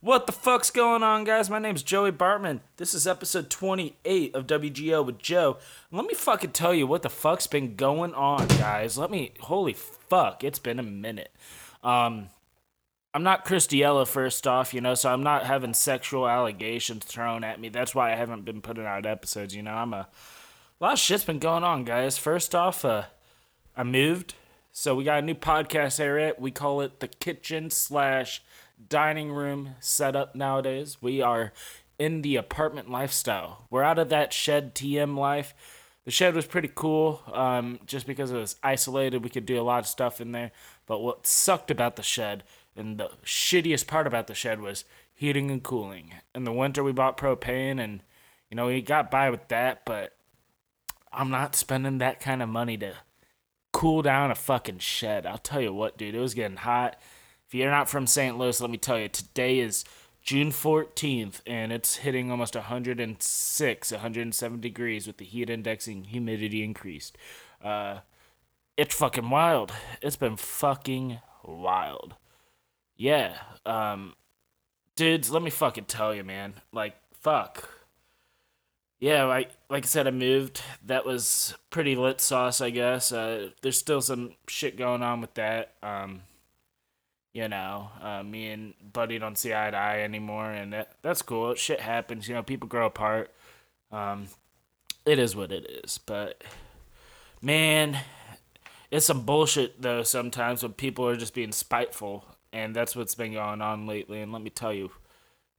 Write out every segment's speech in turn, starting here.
What the fuck's going on, guys? My name's Joey Bartman. This is episode 28 of WGO with Joe. Let me fucking tell you what the fuck's been going on, guys. Let me, holy fuck, it's been a minute. Um, I'm not Chris D'Elia, first off, you know, so I'm not having sexual allegations thrown at me. That's why I haven't been putting out episodes, you know. I'm a, a lot of shit's been going on, guys. First off, uh, I moved, so we got a new podcast area. We call it the kitchen slash dining room setup nowadays. We are in the apartment lifestyle. We're out of that shed TM life. The shed was pretty cool, um, just because it was isolated. We could do a lot of stuff in there. But what sucked about the shed, and the shittiest part about the shed, was heating and cooling. In the winter, we bought propane, and you know we got by with that. But I'm not spending that kind of money to cool down a fucking shed. I'll tell you what, dude, it was getting hot if you're not from St. Louis, let me tell you, today is June 14th, and it's hitting almost 106, 107 degrees with the heat indexing humidity increased. Uh, it's fucking wild. It's been fucking wild. Yeah, um, dudes, let me fucking tell you, man. Like, fuck. Yeah, like like I said, I moved. That was pretty lit sauce, I guess. Uh, there's still some shit going on with that. Um, you know, uh, me and Buddy don't see eye to eye anymore, and that, that's cool. Shit happens, you know, people grow apart. Um, it is what it is, but man, it's some bullshit though. Sometimes when people are just being spiteful, and that's what's been going on lately. And let me tell you,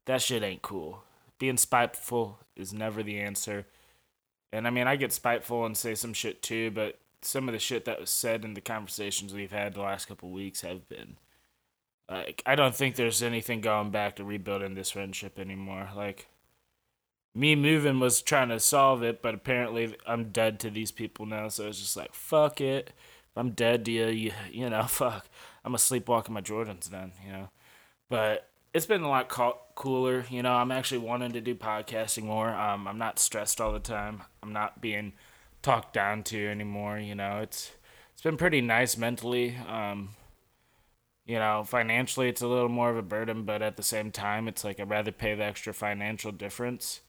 that shit ain't cool. Being spiteful is never the answer. And I mean, I get spiteful and say some shit too, but some of the shit that was said in the conversations we've had the last couple weeks have been like I don't think there's anything going back to rebuilding this friendship anymore. Like me moving was trying to solve it, but apparently I'm dead to these people now. So it's just like fuck it. If I'm dead to you, you, you know, fuck. I'm a sleepwalking my Jordans then, you know. But it's been a lot co- cooler. You know, I'm actually wanting to do podcasting more. Um, I'm not stressed all the time. I'm not being talked down to anymore. You know, it's it's been pretty nice mentally. Um, you know, financially it's a little more of a burden, but at the same time, it's like I'd rather pay the extra financial difference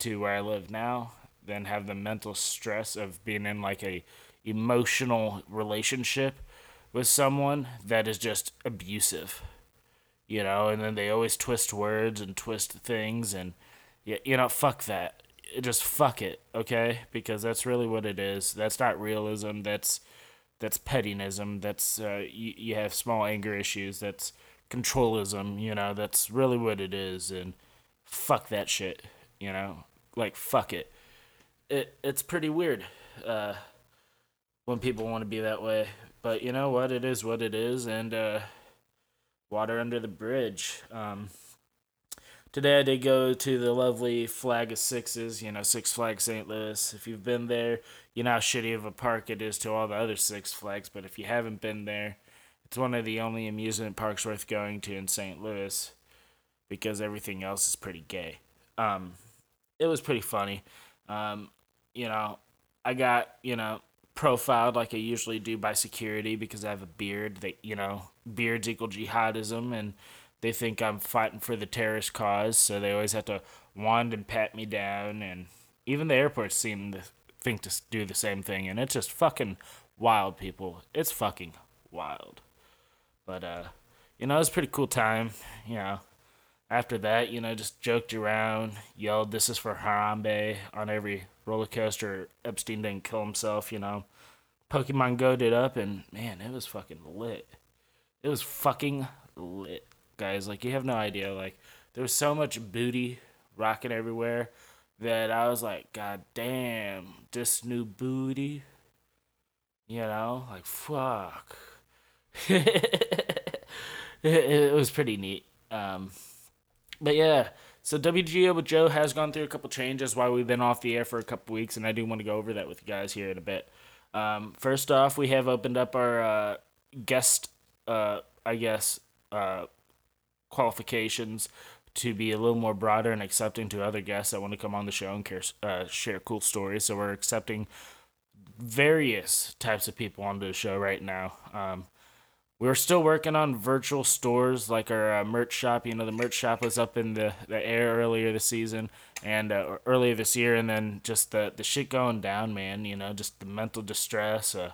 to where I live now than have the mental stress of being in like a emotional relationship with someone that is just abusive. You know, and then they always twist words and twist things and you know, fuck that. Just fuck it, okay? Because that's really what it is. That's not realism. That's that's pettinism. That's uh, you, you have small anger issues. That's controlism. You know, that's really what it is. And fuck that shit. You know, like fuck it. It it's pretty weird uh, when people want to be that way. But you know what? It is what it is. And uh, water under the bridge. Um, today I did go to the lovely Flag of Sixes, you know, Six Flags St. Louis. If you've been there, you know how shitty of a park it is to all the other Six Flags, but if you haven't been there, it's one of the only amusement parks worth going to in St. Louis because everything else is pretty gay. Um, it was pretty funny. Um, you know, I got, you know, profiled like I usually do by security because I have a beard. That you know, beards equal jihadism, and they think I'm fighting for the terrorist cause, so they always have to wand and pat me down. And even the airport seem to think to do the same thing, and it's just fucking wild, people. It's fucking wild. But uh, you know, it was a pretty cool time. You know, after that, you know, just joked around, yelled, "This is for Harambe" on every roller coaster. Epstein didn't kill himself. You know, Pokemon Go did up, and man, it was fucking lit. It was fucking lit, guys. Like you have no idea. Like there was so much booty rocking everywhere that I was like, God damn, this new booty. You know, like fuck. it, it, was pretty neat. Um, but yeah, so WGO with Joe has gone through a couple changes while we've been off the air for a couple weeks, and I do want to go over that with you guys here in a bit. Um, first off, we have opened up our uh, guest, uh, I guess, uh, qualifications to be a little more broader and accepting to other guests that want to come on the show and care, uh, share cool stories. So we're accepting various types of people onto the show right now. Um, we're still working on virtual stores like our uh, merch shop. You know, the merch shop was up in the, the air earlier this season and uh, earlier this year, and then just the the shit going down, man. You know, just the mental distress. Uh,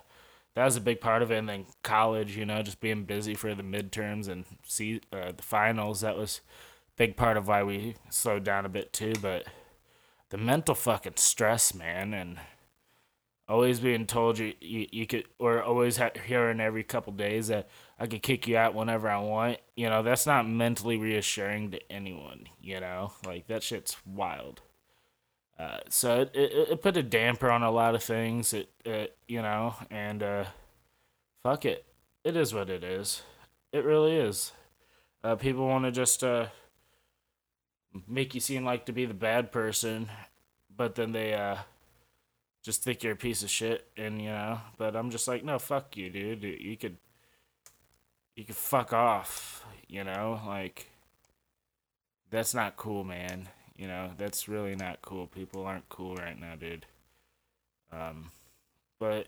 that was a big part of it, and then college. You know, just being busy for the midterms and see uh, the finals. That was big part of why we slowed down a bit too. But the mental fucking stress, man, and always being told you you, you could or always ha- hearing every couple days that I could kick you out whenever I want. You know, that's not mentally reassuring to anyone, you know? Like that shit's wild. Uh, so it, it, it put a damper on a lot of things. It, it you know, and uh, fuck it, it is what it is. It really is. Uh, people want to just uh, make you seem like to be the bad person, but then they uh, just think you're a piece of shit, and you know. But I'm just like, no, fuck you, dude. You could, you could fuck off. You know, like that's not cool, man. You know, that's really not cool. People aren't cool right now, dude. Um, but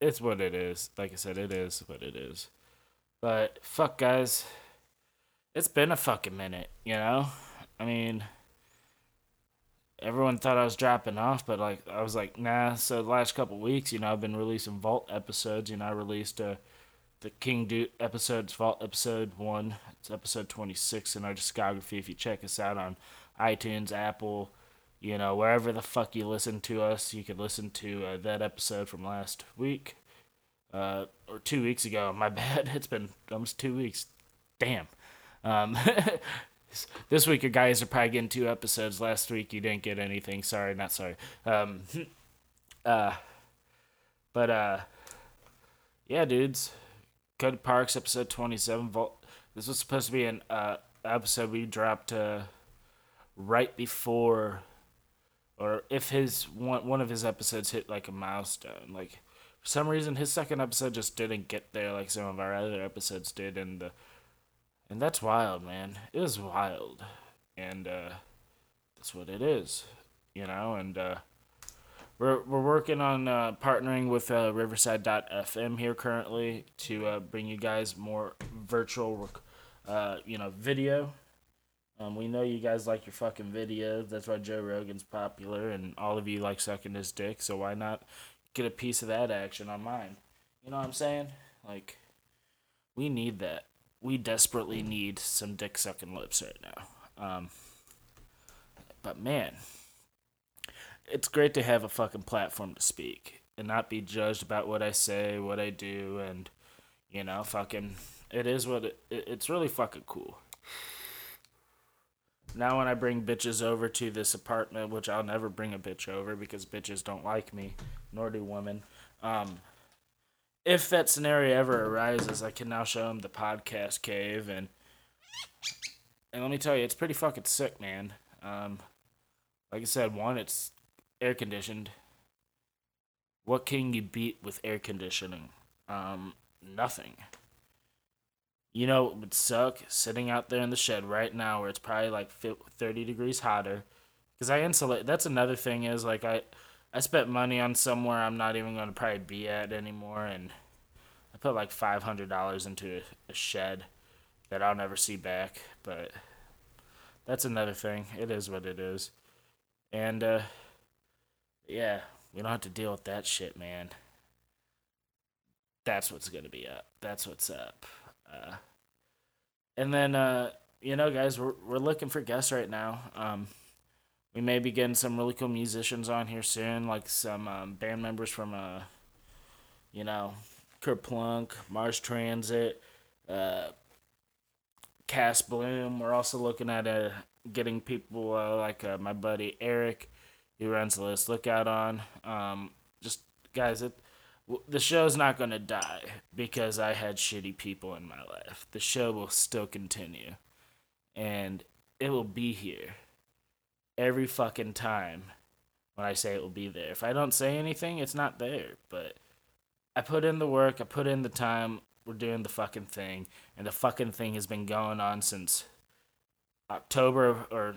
it's what it is. Like I said, it is what it is. But fuck, guys. It's been a fucking minute, you know? I mean, everyone thought I was dropping off, but like I was like, nah. So the last couple weeks, you know, I've been releasing Vault episodes. You know, I released uh, the King Dude episodes, Vault episode one. It's episode twenty six in our discography. If you check us out on iTunes, Apple, you know, wherever the fuck you listen to us, you could listen to uh, that episode from last week. Uh, or two weeks ago. My bad. It's been almost two weeks. Damn. Um, this week you guys are probably getting two episodes. Last week you didn't get anything. Sorry, not sorry. Um, uh, but uh, yeah, dudes. Cody Parks episode twenty seven. Vault. This was supposed to be an uh episode we dropped uh right before, or if his one one of his episodes hit like a milestone. Like for some reason his second episode just didn't get there like some of our other episodes did, and the and that's wild, man. It is wild. And uh, that's what it is, you know. And uh, we're, we're working on uh, partnering with uh, Riverside.fm here currently to uh, bring you guys more virtual, uh, you know, video. Um, we know you guys like your fucking videos. That's why Joe Rogan's popular, and all of you like sucking his dick. So why not get a piece of that action on mine? You know what I'm saying? Like, we need that we desperately need some dick sucking lips right now. Um, but man, it's great to have a fucking platform to speak and not be judged about what I say, what I do, and you know, fucking, it is what it, it's really fucking cool. Now, when I bring bitches over to this apartment, which I'll never bring a bitch over because bitches don't like me, nor do women. Um, if that scenario ever arises, I can now show him the podcast cave and and let me tell you, it's pretty fucking sick, man. Um, like I said, one, it's air conditioned. What can you beat with air conditioning? Um, nothing. You know, it would suck sitting out there in the shed right now where it's probably like 30 degrees hotter. Because I insulate. That's another thing is like I I spent money on somewhere I'm not even going to probably be at anymore, and I put like five hundred dollars into a, shed that I'll never see back. But that's another thing. It is what it is, and uh, yeah, we don't have to deal with that shit, man. That's what's gonna be up. That's what's up. Uh, and then uh, you know, guys, we're we're looking for guests right now. Um, we may be getting some really cool musicians on here soon, like some um, band members from uh, you know, Kerplunk, Mars Transit, uh, Cass Bloom. We're also looking at uh, getting people uh, like uh, my buddy Eric, who runs the Lotus Lookout on. Um, just guys, it the show's not gonna die because I had shitty people in my life. The show will still continue, and it will be here every fucking time when I say it will be there. If I don't say anything, it's not there. But I put in the work, I put in the time, we're doing the fucking thing, and the fucking thing has been going on since October or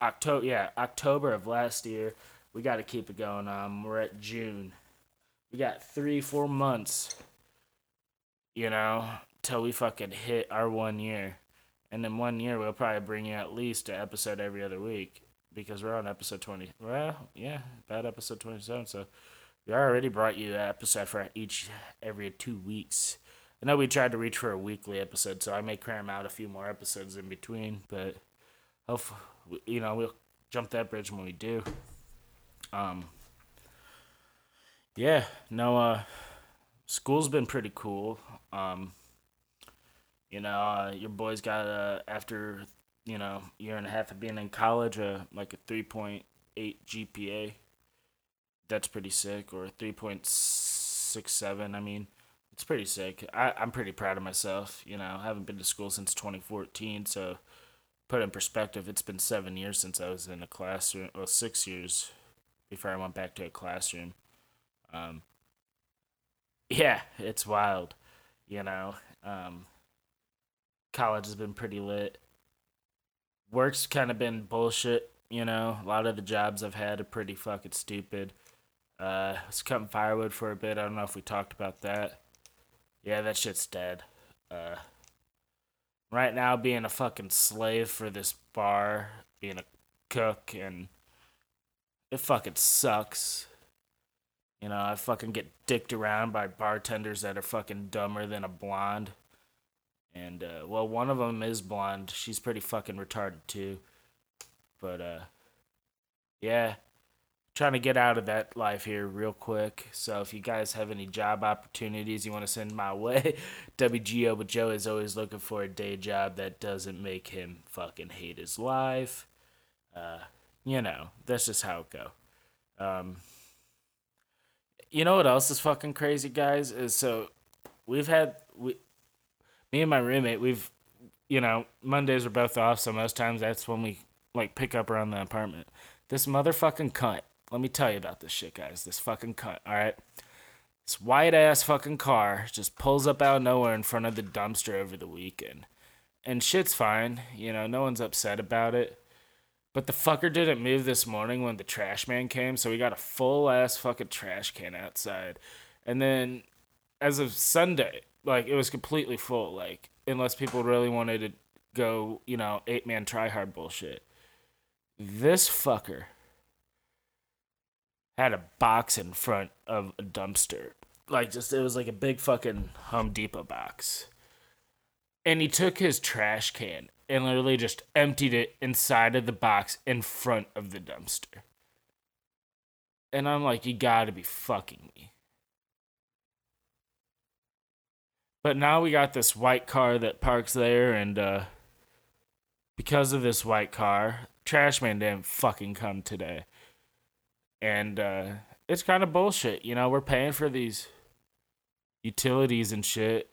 October, yeah, October of last year. We got to keep it going on. We're at June. We got three, four months, you know, till we fucking hit our one year. And in one year, we'll probably bring you at least an episode every other week because we're on episode 20. Well, yeah, about episode 27. So we already brought you an episode for each every two weeks. I know we tried to reach for a weekly episode, so I may cram out a few more episodes in between, but hopefully, you know, we'll jump that bridge when we do. Um, yeah, no, uh, school's been pretty cool. Um, you know, uh, your boy's got uh, after you know year and a half of being in college, uh, like a three point eight GPA. That's pretty sick, or three point six seven. I mean, it's pretty sick. I I'm pretty proud of myself. You know, I haven't been to school since twenty fourteen, so put in perspective, it's been seven years since I was in a classroom. Well, six years before I went back to a classroom. Um, yeah, it's wild. You know, um, college has been pretty lit. Work's kind of been bullshit, you know. A lot of the jobs I've had are pretty fucking stupid. Uh, I was cutting firewood for a bit. I don't know if we talked about that. Yeah, that shit's dead. Uh, right now, being a fucking slave for this bar, being a cook, and it fucking sucks. You know, I fucking get dicked around by bartenders that are fucking dumber than a blonde. And uh, well, one of them is blonde. She's pretty fucking retarded too. But uh, yeah, trying to get out of that life here real quick. So if you guys have any job opportunities you want to send my way, WGO but Joe is always looking for a day job that doesn't make him fucking hate his life. Uh, you know, that's just how it go. Um, you know what else is fucking crazy, guys? Is so we've had we me and my roommate, we've, you know, Mondays are both off, so most times that's when we like pick up around the apartment. This motherfucking cunt. Let me tell you about this shit, guys. This fucking cunt. All right. This white ass fucking car just pulls up out of nowhere in front of the dumpster over the weekend. And shit's fine. You know, no one's upset about it. But the fucker didn't move this morning when the trash man came, so we got a full ass fucking trash can outside. And then as of Sunday, like it was completely full. Like unless people really wanted to go, you know, eight man try hard bullshit. This fucker had a box in front of a dumpster. Like just it was like a big fucking Home Depot box. And he took his trash can and literally just emptied it inside of the box in front of the dumpster. And I'm like, you gotta be fucking me. But now we got this white car that parks there, and uh, because of this white car, Trashman didn't fucking come today. And uh, it's kind of bullshit. You know, we're paying for these utilities and shit,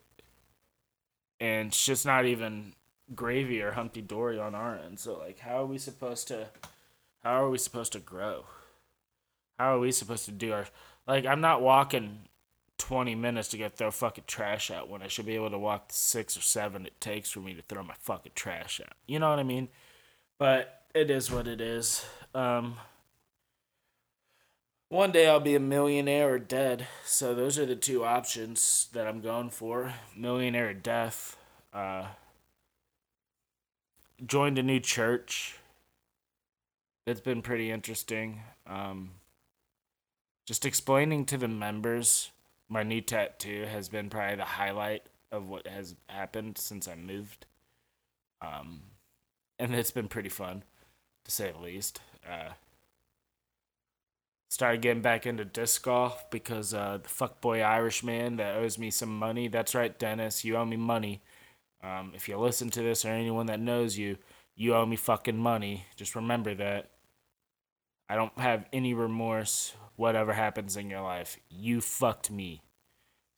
and it's just not even gravy or hunky dory on our end. So, like, how are we supposed to? How are we supposed to grow? How are we supposed to do our? Like, I'm not walking 20 minutes to get throw fucking trash out when I should be able to walk the six or seven it takes for me to throw my fucking trash out. You know what I mean? But it is what it is. Um, one day I'll be a millionaire or dead. So those are the two options that I'm going for millionaire or death. Uh, joined a new church. It's been pretty interesting. Um, just explaining to the members my new tattoo has been probably the highlight of what has happened since I moved. Um, and it's been pretty fun, to say the least. Uh, started getting back into disc golf because uh, the fuckboy Irishman that owes me some money. That's right, Dennis, you owe me money. Um, if you listen to this or anyone that knows you, you owe me fucking money. Just remember that. I don't have any remorse whatever happens in your life. You fucked me.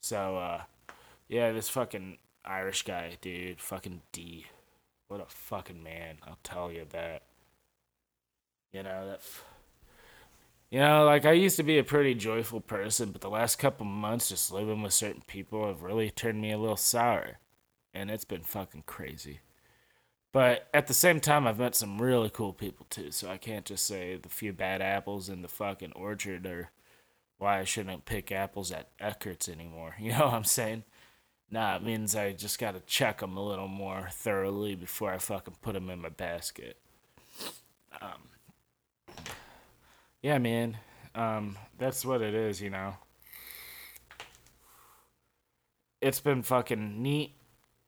So, uh, yeah, this fucking Irish guy, dude, fucking D. What a fucking man. I'll tell you that. You know, that. F- you know, like I used to be a pretty joyful person, but the last couple months just living with certain people have really turned me a little sour. And it's been fucking crazy. But at the same time, I've met some really cool people too, so I can't just say the few bad apples in the fucking orchard are why I shouldn't pick apples at Eckert's anymore. You know what I'm saying? Nah, it means I just gotta check them a little more thoroughly before I fucking put them in my basket. Um, yeah, man. Um, that's what it is, you know. It's been fucking neat.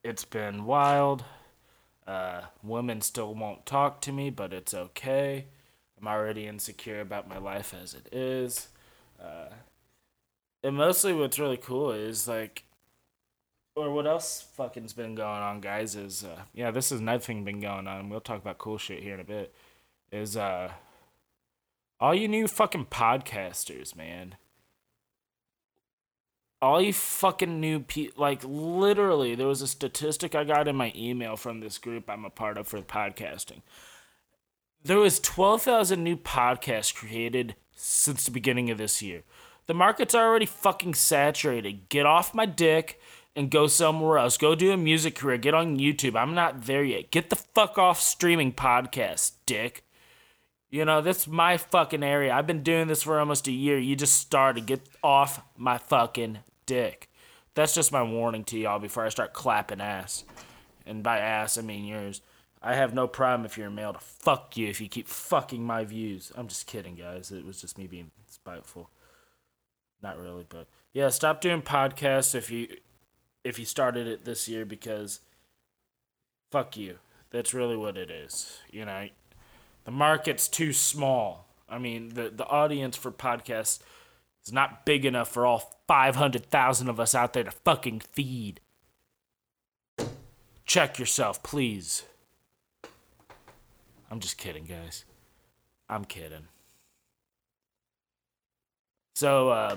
It's been wild. Uh, women still won't talk to me, but it's okay. I'm already insecure about my life as it is. Uh, and mostly what's really cool is like or what else fucking's been going on, guys, is uh yeah, this is another thing been going on. We'll talk about cool shit here in a bit. Is uh all you new fucking podcasters, man. All you fucking new pe like literally there was a statistic I got in my email from this group I'm a part of for podcasting. There was 12,000 new podcasts created since the beginning of this year. The market's already fucking saturated. Get off my dick and go somewhere else. Go do a music career. Get on YouTube. I'm not there yet. Get the fuck off streaming podcasts, dick. You know, that's my fucking area. I've been doing this for almost a year. You just started. Get off my fucking dick. That's just my warning to y'all before I start clapping ass. And by ass, I mean yours. I have no problem if you're a male to fuck you if you keep fucking my views. I'm just kidding, guys. It was just me being spiteful. Not really, but yeah, stop doing podcasts if you if you started it this year because fuck you. That's really what it is. You know, the market's too small. I mean, the the audience for podcasts is not big enough for all 500,000 of us out there to fucking feed. Check yourself, please. I'm just kidding, guys. I'm kidding. So, uh,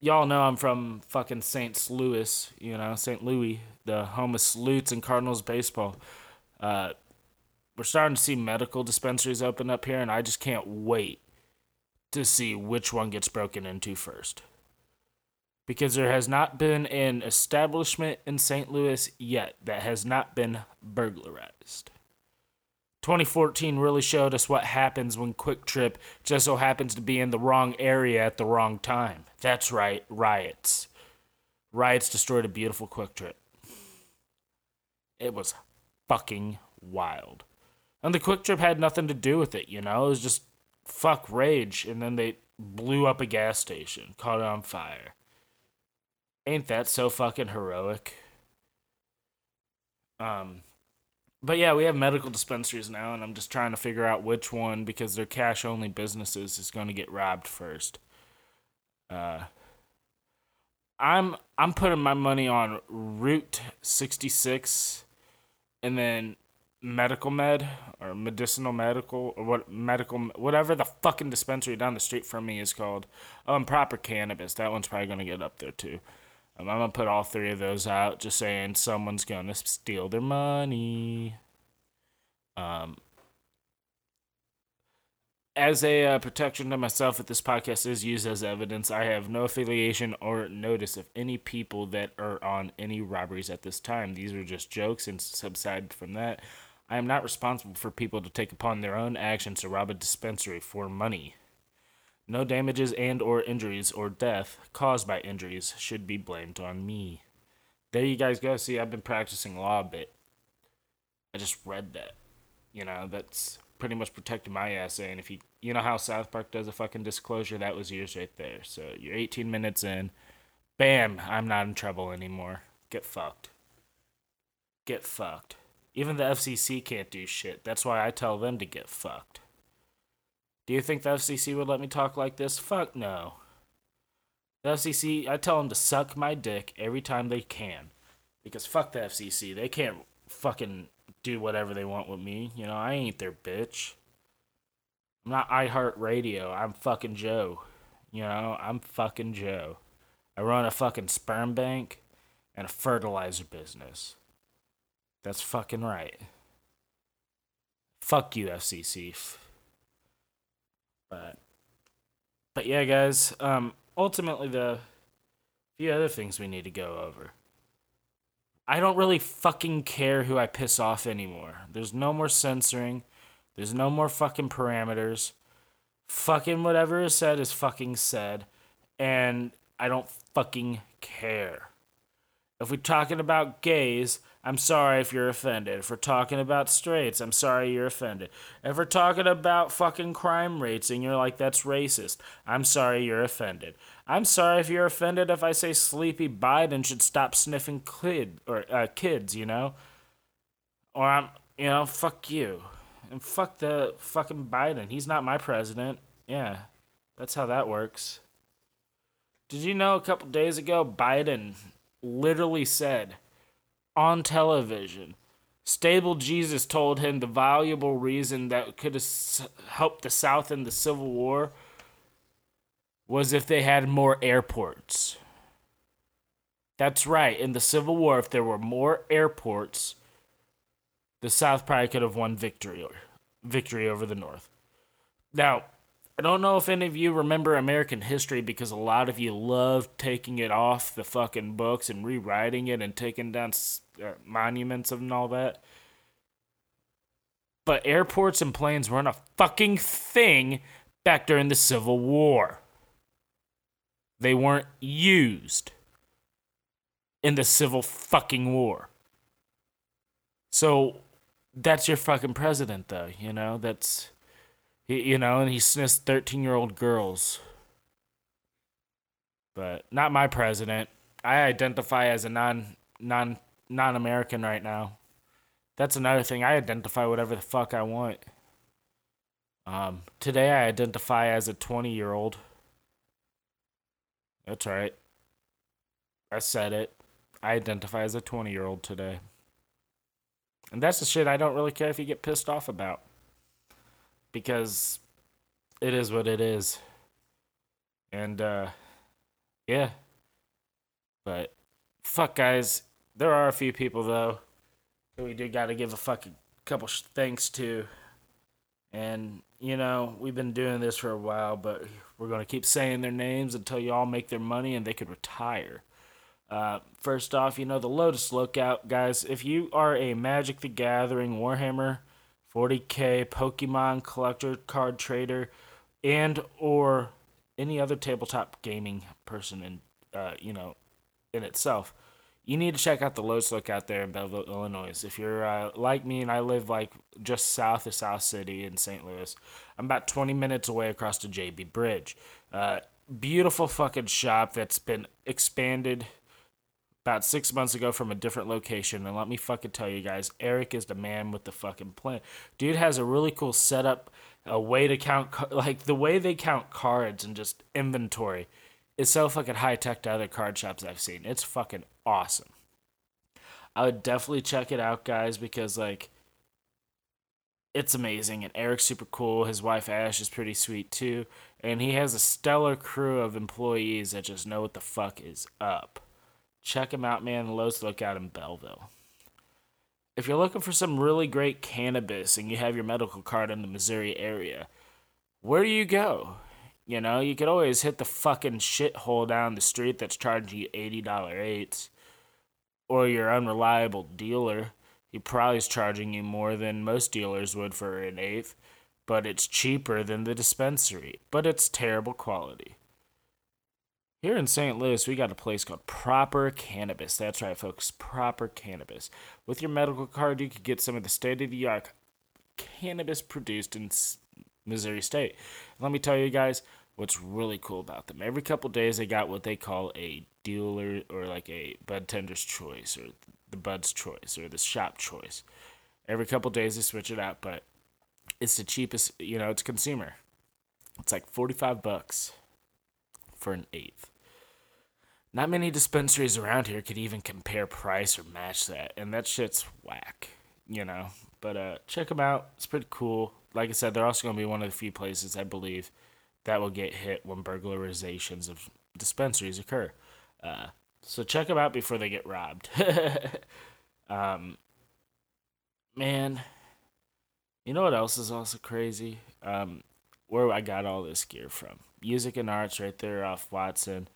y'all know I'm from fucking St. Louis, you know, St. Louis, the home of Salutes and Cardinals baseball. Uh, we're starting to see medical dispensaries open up here, and I just can't wait to see which one gets broken into first. Because there has not been an establishment in St. Louis yet that has not been burglarized. 2014 really showed us what happens when Quick Trip just so happens to be in the wrong area at the wrong time. That's right, riots. Riots destroyed a beautiful Quick Trip. It was fucking wild. And the Quick Trip had nothing to do with it, you know? It was just fuck rage. And then they blew up a gas station, caught it on fire. Ain't that so fucking heroic? Um, but yeah, we have medical dispensaries now, and I'm just trying to figure out which one because they're cash only businesses is going to get robbed first. Uh, I'm I'm putting my money on Route 66, and then Medical Med or Medicinal Medical or what medical whatever the fucking dispensary down the street from me is called. Um, Proper Cannabis. That one's probably gonna get up there too. I'm gonna put all three of those out, just saying someone's gonna steal their money. Um, as a uh, protection to myself, if this podcast is used as evidence, I have no affiliation or notice of any people that are on any robberies at this time. These are just jokes, and subside from that. I am not responsible for people to take upon their own actions to rob a dispensary for money. No damages and or injuries or death caused by injuries should be blamed on me. There you guys go. See, I've been practicing law a bit. I just read that. You know, that's pretty much protecting my ass. And if you, you know how South Park does a fucking disclosure, that was yours right there. So you're 18 minutes in. Bam, I'm not in trouble anymore. Get fucked. Get fucked. Even the FCC can't do shit. That's why I tell them to get fucked. Do you think the FCC would let me talk like this? Fuck no. The FCC, I tell them to suck my dick every time they can. Because fuck the FCC. They can't fucking do whatever they want with me. You know, I ain't their bitch. I'm not iHeartRadio. I'm fucking Joe. You know, I'm fucking Joe. I run a fucking sperm bank and a fertilizer business. That's fucking right. Fuck you, FCC. But but yeah, guys. Um, ultimately, the few other things we need to go over. I don't really fucking care who I piss off anymore. There's no more censoring. There's no more fucking parameters. Fucking whatever is said is fucking said. And I don't fucking care. If we're talking about gays, I'm sorry if you're offended. If we're talking about straights, I'm sorry you're offended. If we're talking about fucking crime rates and you're like, that's racist, I'm sorry you're offended. I'm sorry if you're offended if I say Sleepy Biden should stop sniffing kid or uh, kids, you know? Or I'm, you know, fuck you. And fuck the fucking Biden. He's not my president. Yeah, that's how that works. Did you know a couple days ago Biden literally said on television. Stable Jesus told him the valuable reason that could have helped the South in the Civil War was if they had more airports. That's right. In the Civil War, if there were more airports, the South probably could have won victory victory over the North. Now, I don't know if any of you remember American history because a lot of you love taking it off the fucking books and rewriting it and taking down uh, monuments and all that. But airports and planes weren't a fucking thing back during the Civil War. They weren't used in the Civil fucking War. So that's your fucking president, though, you know? That's you know, and he sniffs 13 year old girls. But not my president. I identify as a non non non American right now. That's another thing. I identify whatever the fuck I want. Um, today I identify as a 20 year old. That's right. I said it. I identify as a 20 year old today. And that's the shit I don't really care if you get pissed off about because it is what it is. And uh yeah. But fuck guys, there are a few people though that we do got to give a fucking couple sh- thanks to. And you know, we've been doing this for a while, but we're going to keep saying their names until you all make their money and they could retire. Uh, first off, you know, the Lotus Lookout, guys, if you are a Magic the Gathering Warhammer 40k Pokemon collector, card trader, and or any other tabletop gaming person in uh, you know in itself. You need to check out the Lotus Lookout there in Belleville, Illinois. If you're uh, like me and I live like just south of South City in St. Louis, I'm about 20 minutes away across the JB Bridge. Uh, beautiful fucking shop that's been expanded about six months ago from a different location. And let me fucking tell you guys, Eric is the man with the fucking plan. Dude has a really cool setup, a way to count, like the way they count cards and just inventory is so fucking high tech to other card shops I've seen. It's fucking awesome. I would definitely check it out, guys, because like it's amazing and Eric's super cool. His wife Ash is pretty sweet too, and he has a stellar crew of employees that just know what the fuck is up. Check them out, man. Lotus Lookout in Belleville. If you're looking for some really great cannabis and you have your medical card in the Missouri area, where do you go? You know, you could always hit the fucking shithole down the street that's charging you $80 eights. Or your unreliable dealer. He probably is charging you more than most dealers would for an eighth, but it's cheaper than the dispensary. But it's terrible quality. Here in St. Louis, we got a place called Proper Cannabis. That's right, folks, Proper Cannabis. With your medical card, you could get some of the state of the art cannabis produced in Missouri State. Let me tell you guys what's really cool about them. Every couple days, they got what they call a dealer or like a bud tender's choice or the bud's choice or the shop choice. Every couple days, they switch it out, but it's the cheapest, you know, it's consumer. It's like 45 bucks for an eighth. Not many dispensaries around here could even compare price or match that, and that shit's whack, you know. But uh, check them out; it's pretty cool. Like I said, they're also gonna be one of the few places I believe that will get hit when burglarizations of dispensaries occur. Uh, so check them out before they get robbed. um, man, you know what else is also crazy? Um, where I got all this gear from. Music and Arts right there off Watson.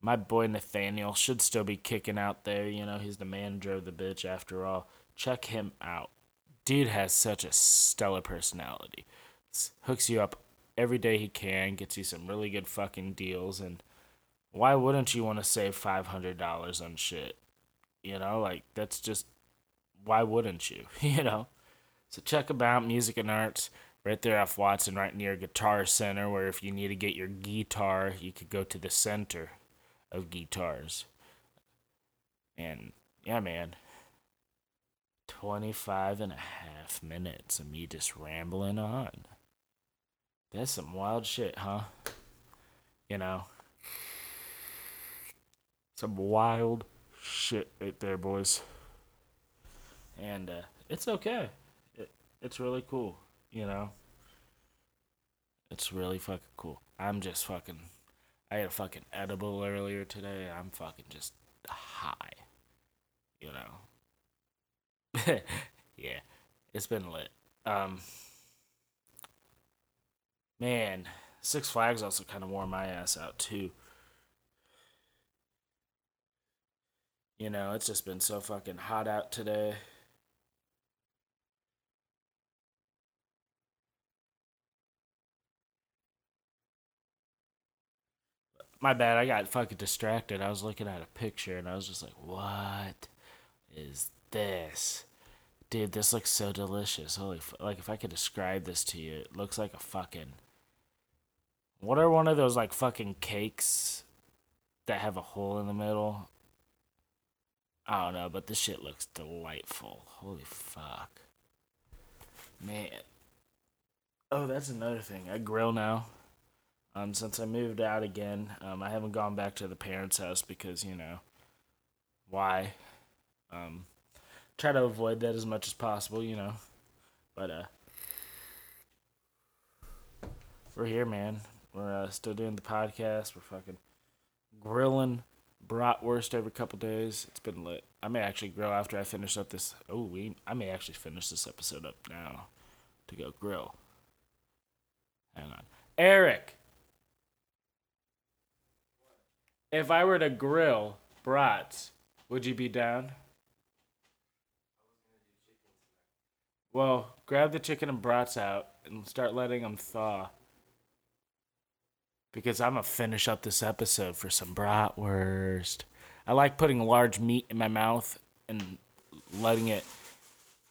My boy Nathaniel should still be kicking out there. You know, he's the manager of the bitch after all. Check him out. Dude has such a stellar personality. Hooks you up every day he can, gets you some really good fucking deals, and why wouldn't you want to save $500 on shit? You know, like that's just why wouldn't you? you know. So check about Music and Arts, right there off Watson, right near Guitar Center, where if you need to get your guitar, you could go to the center of guitars. And yeah, man. 25 and a half minutes of me just rambling on. That's some wild shit, huh? You know? Some wild shit right there, boys. And uh, it's okay. It, it's really cool, you know? It's really fucking cool. I'm just fucking. I had a fucking edible earlier today. I'm fucking just high. You know? yeah. It's been lit. Um. Man, Six Flags also kind of wore my ass out too. You know, it's just been so fucking hot out today. My bad, I got fucking distracted. I was looking at a picture and I was just like, what is this? Dude, this looks so delicious. Holy, f- like if I could describe this to you, it looks like a fucking. What are one of those like fucking cakes that have a hole in the middle? I don't know, but this shit looks delightful. Holy fuck. Man. Oh, that's another thing. I grill now. Um, since I moved out again, um, I haven't gone back to the parents' house because you know, why? Um, try to avoid that as much as possible, you know. But uh, we're here, man. We're uh, still doing the podcast. We're fucking grilling bratwurst every couple days. It's been lit. I may actually grill after I finish up this. Oh, we. I may actually finish this episode up now to go grill. Hang on, Eric. If I were to grill brats, would you be down? Well, grab the chicken and brats out and start letting them thaw. Because I'm gonna finish up this episode for some bratwurst. I like putting large meat in my mouth and letting it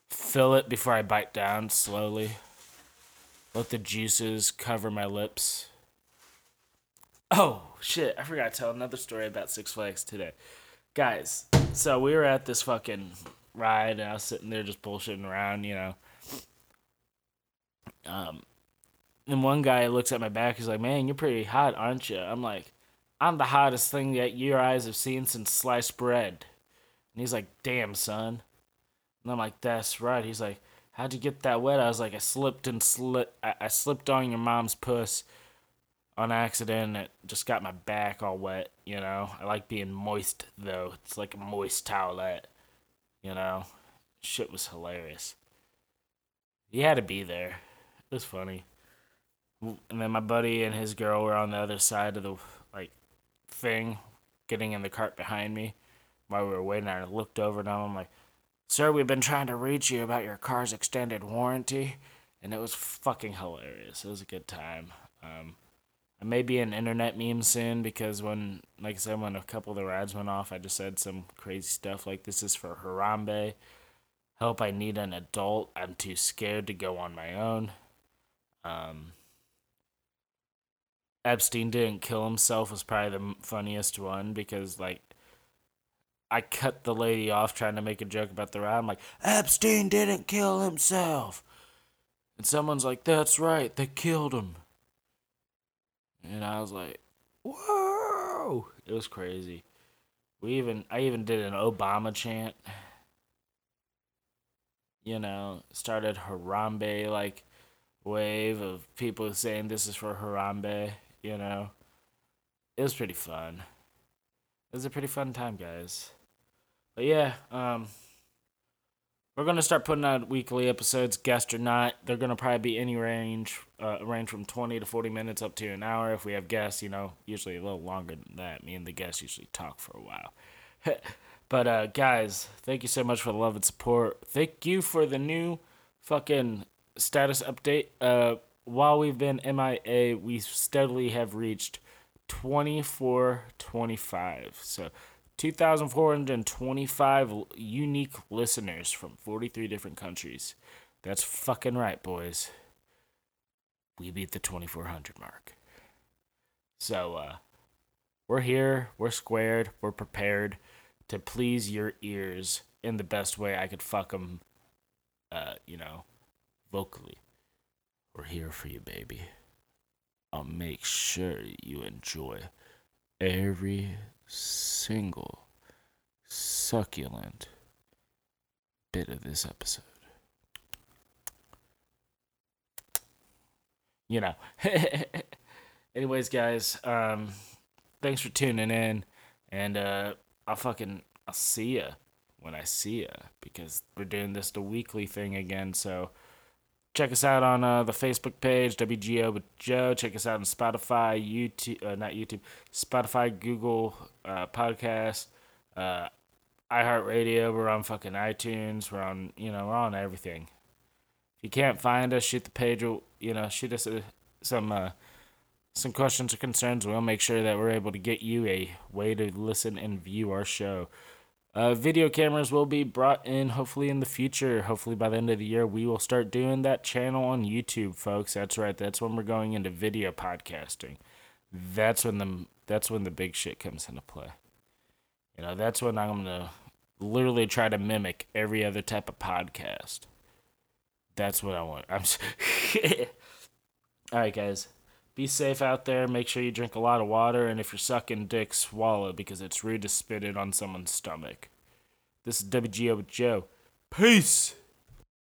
fill it before I bite down slowly. Let the juices cover my lips. Oh, shit. I forgot to tell another story about Six Flags today. Guys, so we were at this fucking ride, and I was sitting there just bullshitting around, you know. Um, and one guy looks at my back. He's like, "Man, you're pretty hot, aren't you?" I'm like, "I'm the hottest thing that your eyes have seen since sliced bread." And he's like, "Damn, son." And I'm like, "That's right." He's like, "How'd you get that wet?" I was like, "I slipped and slit. I, I slipped on your mom's puss." On accident. It just got my back all wet, you know. I like being moist though. It's like a moist towelette, you know. Shit was hilarious. He had to be there. It was funny. And then my buddy and his girl were on the other side of the like thing, getting in the cart behind me. While we were waiting, I looked over and. I'm like, "Sir, we've been trying to reach you about your car's extended warranty," and it was fucking hilarious. It was a good time. Um, I may be an internet meme soon because when, like I said, when a couple of the rides went off, I just said some crazy stuff like this is for Harambe. Help, I need an adult. I'm too scared to go on my own. Um, Epstein didn't kill himself was probably the funniest one because, like, I cut the lady off trying to make a joke about the ride. I'm like, Epstein didn't kill himself. And someone's like, that's right, they killed him. And I was like, whoa! It was crazy. We even, I even did an Obama chant. You know, started Harambe like wave of people saying this is for Harambe. You know, it was pretty fun. It was a pretty fun time, guys. But yeah, um, we're gonna start putting out weekly episodes, guest or not. They're gonna probably be any range, uh, range from twenty to forty minutes up to an hour. If we have guests, you know, usually a little longer than that. Me and the guests usually talk for a while. but uh, guys, thank you so much for the love and support. Thank you for the new fucking status update. Uh, while we've been MIA, we steadily have reached twenty four twenty five. So 2,425 unique listeners from 43 different countries. That's fucking right, boys. We beat the 2,400 mark. So, uh, we're here, we're squared, we're prepared to please your ears in the best way I could fuck them, uh, you know, vocally. We're here for you, baby. I'll make sure you enjoy every single succulent bit of this episode. You know. Anyways, guys, um, thanks for tuning in, and uh, I'll fucking I'll see ya when I see ya because we're doing this the weekly thing again. So check us out on uh, the Facebook page WGO with Joe. Check us out on Spotify, YouTube, uh, not YouTube, Spotify, Google uh, Podcast, uh, iHeartRadio. We're on fucking iTunes. We're on you know we're on everything. If you can't find us, shoot the page. You know, shoot us uh, some uh, some questions or concerns. We'll make sure that we're able to get you a way to listen and view our show. Uh, video cameras will be brought in hopefully in the future. Hopefully by the end of the year, we will start doing that channel on YouTube, folks. That's right. That's when we're going into video podcasting. That's when the that's when the big shit comes into play. You know, that's when I'm gonna literally try to mimic every other type of podcast. That's what I want. I'm. All right, guys. Be safe out there. Make sure you drink a lot of water, and if you're sucking dick, swallow because it's rude to spit it on someone's stomach. This is WGO with Joe. Peace.